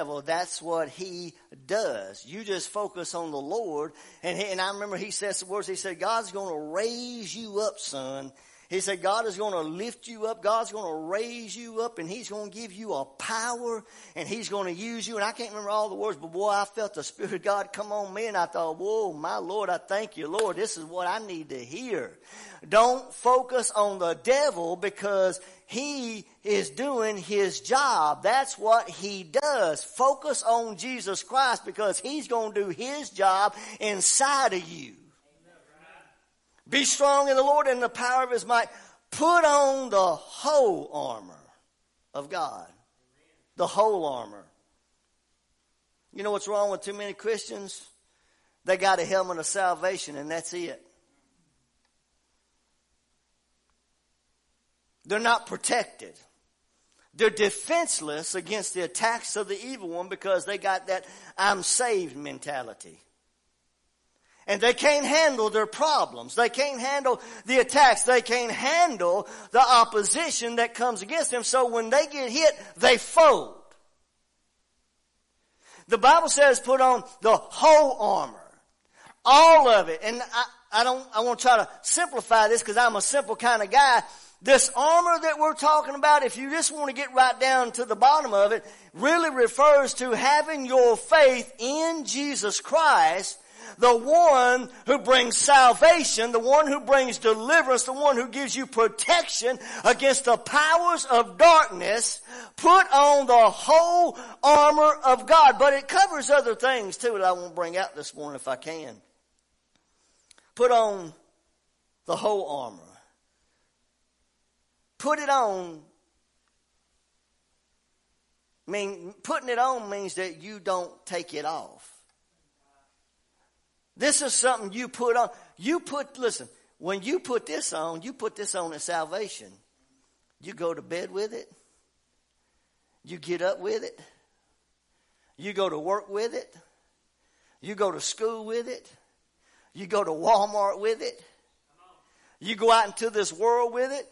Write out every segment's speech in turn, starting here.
devil, that's what he does. You just focus on the Lord. And, he, and I remember he says the words, he said, God's going to raise you up, son. He said, God is going to lift you up. God's going to raise you up and He's going to give you a power and He's going to use you. And I can't remember all the words, but boy, I felt the Spirit of God come on me and I thought, whoa, my Lord, I thank you, Lord. This is what I need to hear. Don't focus on the devil because he is doing his job. That's what he does. Focus on Jesus Christ because he's going to do his job inside of you. Be strong in the Lord and the power of his might. Put on the whole armor of God. The whole armor. You know what's wrong with too many Christians? They got a helmet of salvation and that's it. They're not protected. They're defenseless against the attacks of the evil one because they got that I'm saved mentality and they can't handle their problems. They can't handle the attacks. They can't handle the opposition that comes against them. So when they get hit, they fold. The Bible says put on the whole armor. All of it. And I, I don't, I want to try to simplify this because I'm a simple kind of guy. This armor that we're talking about, if you just want to get right down to the bottom of it, really refers to having your faith in Jesus Christ the one who brings salvation, the one who brings deliverance, the one who gives you protection against the powers of darkness, put on the whole armor of God. But it covers other things too that I won't bring out this morning if I can. Put on the whole armor. Put it on I mean, putting it on means that you don't take it off. This is something you put on. You put, listen, when you put this on, you put this on in salvation. You go to bed with it. You get up with it. You go to work with it. You go to school with it. You go to Walmart with it. You go out into this world with it.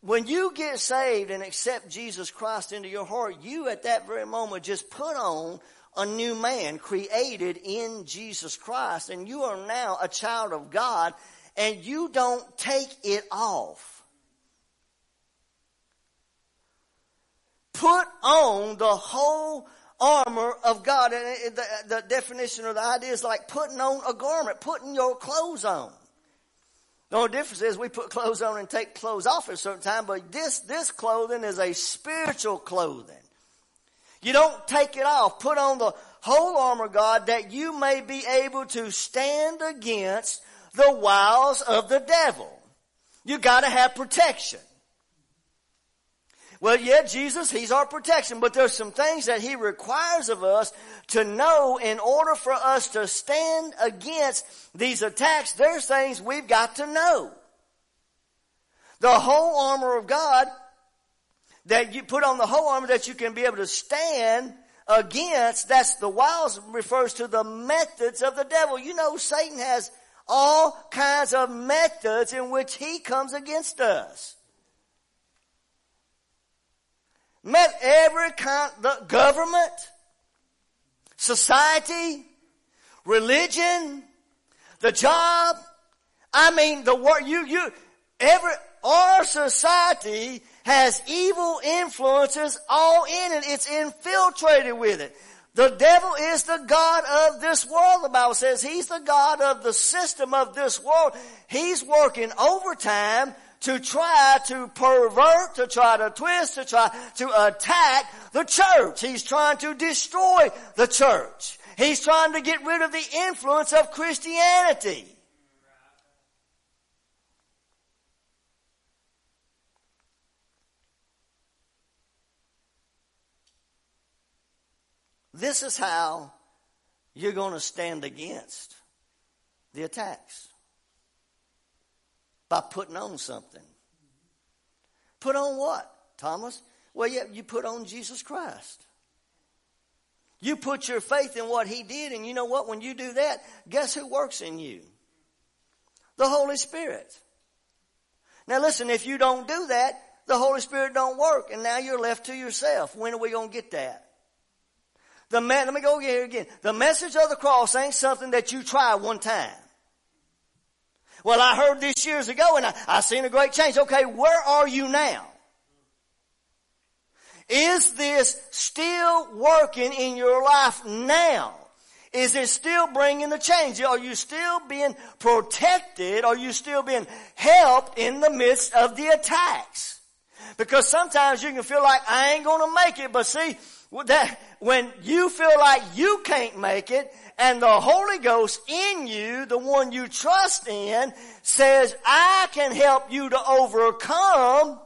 When you get saved and accept Jesus Christ into your heart, you at that very moment just put on a new man created in Jesus Christ and you are now a child of God and you don't take it off. Put on the whole armor of God. And the, the definition of the idea is like putting on a garment, putting your clothes on. The only difference is we put clothes on and take clothes off at a certain time, but this, this clothing is a spiritual clothing. You don't take it off. Put on the whole armor, of God, that you may be able to stand against the wiles of the devil. You gotta have protection. Well, yeah, Jesus, He's our protection, but there's some things that He requires of us to know in order for us to stand against these attacks. There's things we've got to know. The whole armor of God that you put on the whole armor that you can be able to stand against. That's the wiles refers to the methods of the devil. You know, Satan has all kinds of methods in which he comes against us. Met every kind, the government, society, religion, the job. I mean, the work, you, you, every, our society has evil influences all in it. It's infiltrated with it. The devil is the God of this world. The Bible says he's the God of the system of this world. He's working overtime to try to pervert, to try to twist, to try to attack the church. He's trying to destroy the church. He's trying to get rid of the influence of Christianity. This is how you're going to stand against the attacks by putting on something. Put on what, Thomas? Well, yeah, you put on Jesus Christ. You put your faith in what He did, and you know what? When you do that, guess who works in you? The Holy Spirit. Now listen, if you don't do that, the Holy Spirit don't work, and now you're left to yourself. When are we going to get that? The me- let me go here again. The message of the cross ain't something that you try one time. Well, I heard this years ago and I, I seen a great change. Okay, where are you now? Is this still working in your life now? Is it still bringing the change? Are you still being protected? Are you still being helped in the midst of the attacks? Because sometimes you can feel like I ain't gonna make it, but see, that, when you feel like you can't make it, and the Holy Ghost in you, the one you trust in, says, I can help you to overcome,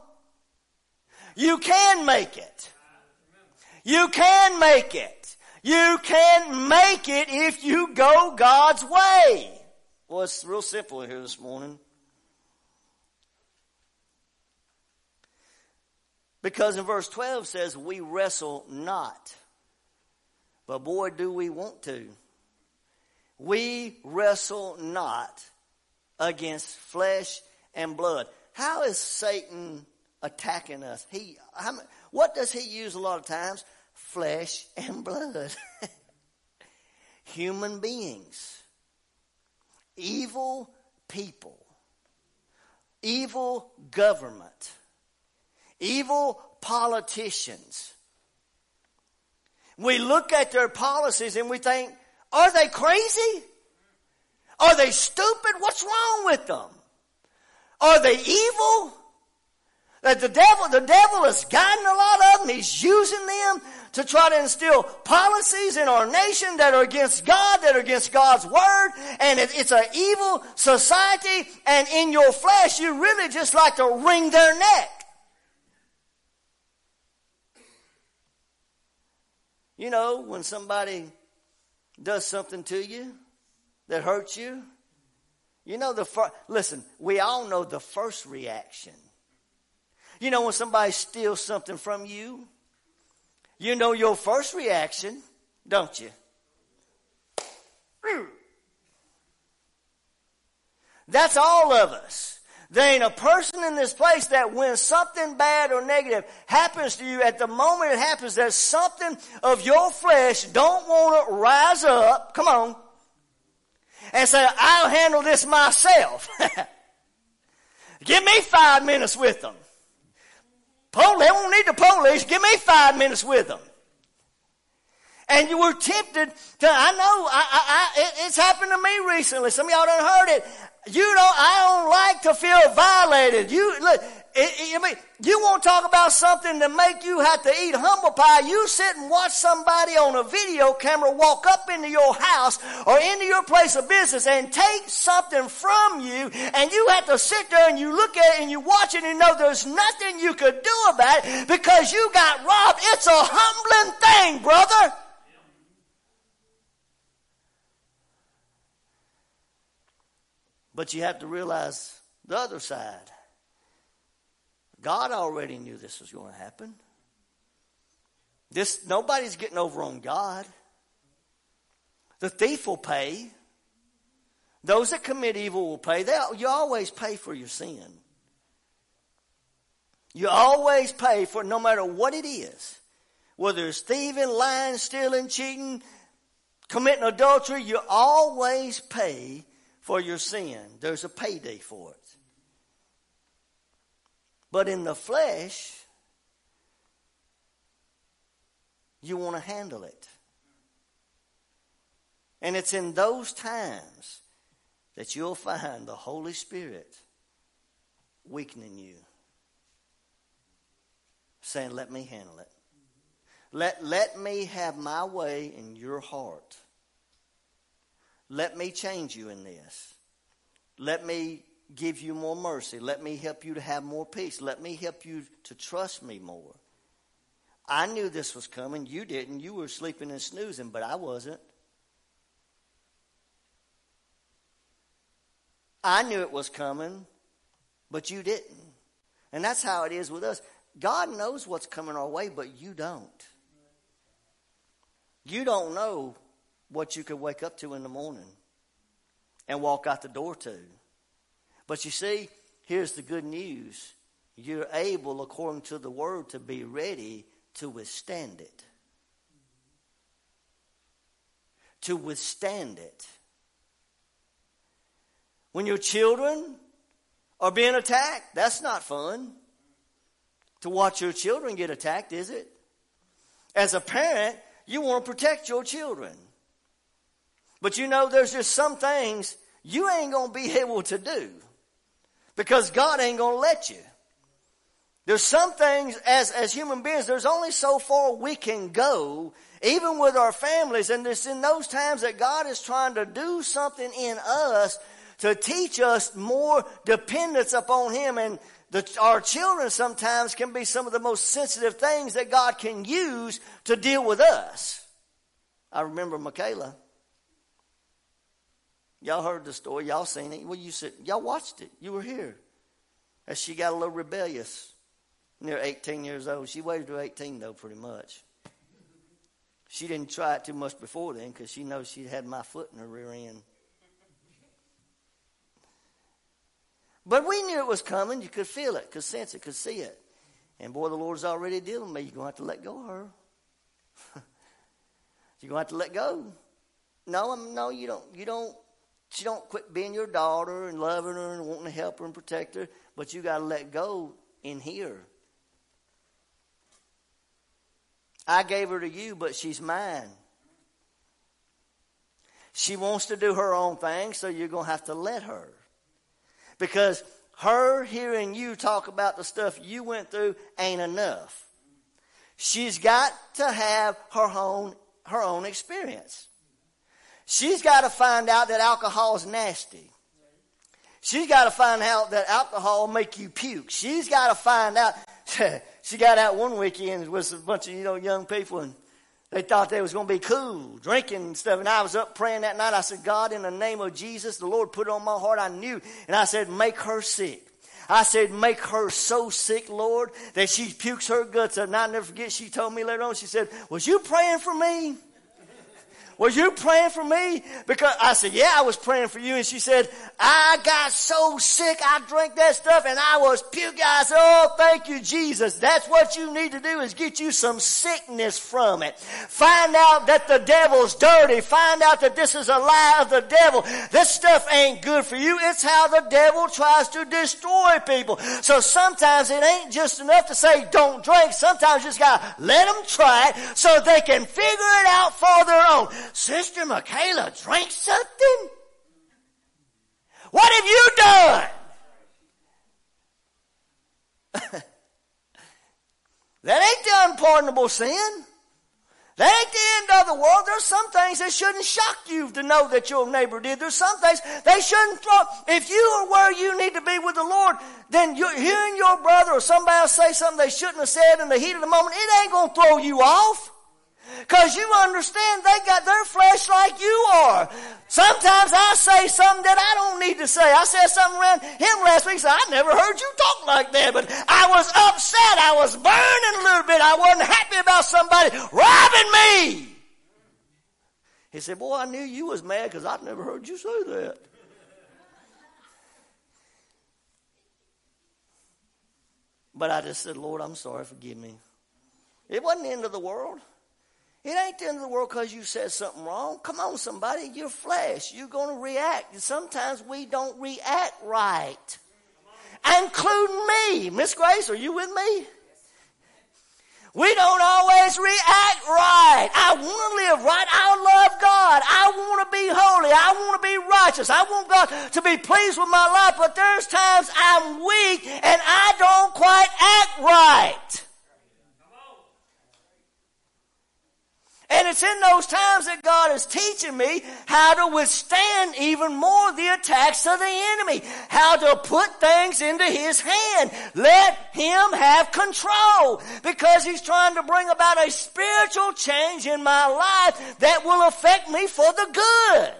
you can make it. You can make it. You can make it if you go God's way. Well, it's real simple here this morning. Because in verse 12 says, we wrestle not. But boy, do we want to. We wrestle not against flesh and blood. How is Satan attacking us? He, what does he use a lot of times? Flesh and blood. Human beings. Evil people. Evil government. Evil politicians. We look at their policies and we think, are they crazy? Are they stupid? What's wrong with them? Are they evil? That the devil, the devil has gotten a lot of them. He's using them to try to instill policies in our nation that are against God, that are against God's word, and it, it's an evil society, and in your flesh, you really just like to wring their neck. You know, when somebody does something to you that hurts you, you know the first, listen, we all know the first reaction. You know when somebody steals something from you, you know your first reaction, don't you? That's all of us. There ain't a person in this place that when something bad or negative happens to you, at the moment it happens, there's something of your flesh don't want to rise up, come on, and say, I'll handle this myself. Give me five minutes with them. Police, they won't need the police. Give me five minutes with them. And you were tempted to, I know, I, I, I, it, it's happened to me recently. Some of y'all done heard it. You don't, I don't like to feel violated. You, look, it, it, I mean, you won't talk about something to make you have to eat humble pie. You sit and watch somebody on a video camera walk up into your house or into your place of business and take something from you and you have to sit there and you look at it and you watch it and know there's nothing you could do about it because you got robbed. It's a humbling thing, brother. But you have to realize the other side. God already knew this was going to happen. This nobody's getting over on God. The thief will pay. Those that commit evil will pay. They, you always pay for your sin. You always pay for no matter what it is. Whether it's thieving, lying, stealing, cheating, committing adultery, you always pay for your sin. There's a payday for it. But in the flesh, you want to handle it. And it's in those times that you'll find the Holy Spirit weakening you. Saying, let me handle it. Let, let me have my way in your heart. Let me change you in this. Let me give you more mercy. Let me help you to have more peace. Let me help you to trust me more. I knew this was coming. You didn't. You were sleeping and snoozing, but I wasn't. I knew it was coming, but you didn't. And that's how it is with us. God knows what's coming our way, but you don't. You don't know what you could wake up to in the morning and walk out the door to. But you see, here's the good news. You're able, according to the word, to be ready to withstand it. to withstand it. When your children are being attacked, that's not fun. To watch your children get attacked, is it? As a parent, you want to protect your children. But you know, there's just some things you ain't going to be able to do because God ain't going to let you. There's some things as, as human beings, there's only so far we can go, even with our families. And it's in those times that God is trying to do something in us to teach us more dependence upon Him. And the, our children sometimes can be some of the most sensitive things that God can use to deal with us. I remember Michaela. Y'all heard the story. Y'all seen it. Well, you said, y'all watched it. You were here. As she got a little rebellious near 18 years old. She waited to 18, though, pretty much. She didn't try it too much before then because she knows she had my foot in her rear end. But we knew it was coming. You could feel it, could sense it, could see it. And boy, the Lord's already dealing with me. You're going to have to let go of her. You're going to have to let go. No, I'm, no, you don't. You don't. She don't quit being your daughter and loving her and wanting to help her and protect her. But you got to let go in here. I gave her to you, but she's mine. She wants to do her own thing, so you're going to have to let her. Because her hearing you talk about the stuff you went through ain't enough. She's got to have her own, her own experience. She's got to find out that alcohol is nasty. She's got to find out that alcohol make you puke. She's got to find out she got out one weekend with a bunch of you know young people and they thought they was going to be cool, drinking and stuff. And I was up praying that night. I said, God, in the name of Jesus, the Lord put it on my heart. I knew. And I said, make her sick. I said, make her so sick, Lord, that she pukes her guts up. And I'll never forget, she told me later on, she said, was you praying for me? Was you praying for me? Because I said, Yeah, I was praying for you. And she said, I got so sick, I drank that stuff and I was puking. I said, Oh, thank you, Jesus. That's what you need to do is get you some sickness from it. Find out that the devil's dirty. Find out that this is a lie of the devil. This stuff ain't good for you. It's how the devil tries to destroy people. So sometimes it ain't just enough to say don't drink. Sometimes you just gotta let them try it so they can figure it out for their own. Sister Michaela drank something? What have you done? that ain't the unpardonable sin. That ain't the end of the world. There's some things that shouldn't shock you to know that your neighbor did. There's some things they shouldn't throw. If you are where you need to be with the Lord, then hearing your brother or somebody else say something they shouldn't have said in the heat of the moment, it ain't going to throw you off. Cause you understand they got their flesh like you are. Sometimes I say something that I don't need to say. I said something around him last week. Said, I never heard you talk like that, but I was upset. I was burning a little bit. I wasn't happy about somebody robbing me. He said, boy, I knew you was mad because I'd never heard you say that. But I just said, Lord, I'm sorry, forgive me. It wasn't the end of the world. It ain't the end of the world because you said something wrong. Come on, somebody. You're flesh. You're going to react. And sometimes we don't react right. Including me. Miss Grace, are you with me? We don't always react right. I want to live right. I love God. I want to be holy. I want to be righteous. I want God to be pleased with my life. But there's times I'm weak and I don't quite act right. And it's in those times that God is teaching me how to withstand even more the attacks of the enemy. How to put things into His hand. Let Him have control. Because He's trying to bring about a spiritual change in my life that will affect me for the good.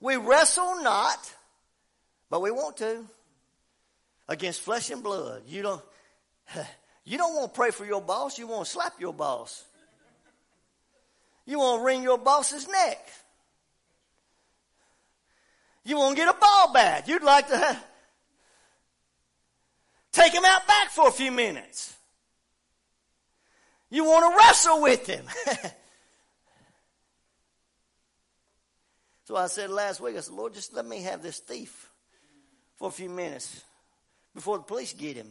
We wrestle not, but we want to against flesh and blood. You don't, you don't want to pray for your boss, you want to slap your boss. You want to wring your boss's neck. You want to get a ball bat. You'd like to take him out back for a few minutes. You want to wrestle with him. so I said last week, I said, Lord, just let me have this thief for a few minutes before the police get him.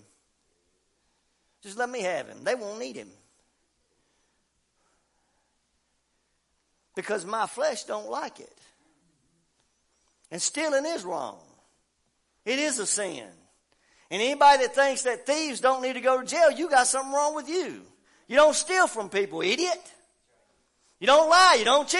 Just let me have him. They won't need him. Because my flesh don't like it. And stealing is wrong. It is a sin. And anybody that thinks that thieves don't need to go to jail, you got something wrong with you. You don't steal from people, idiot. You don't lie, you don't cheat.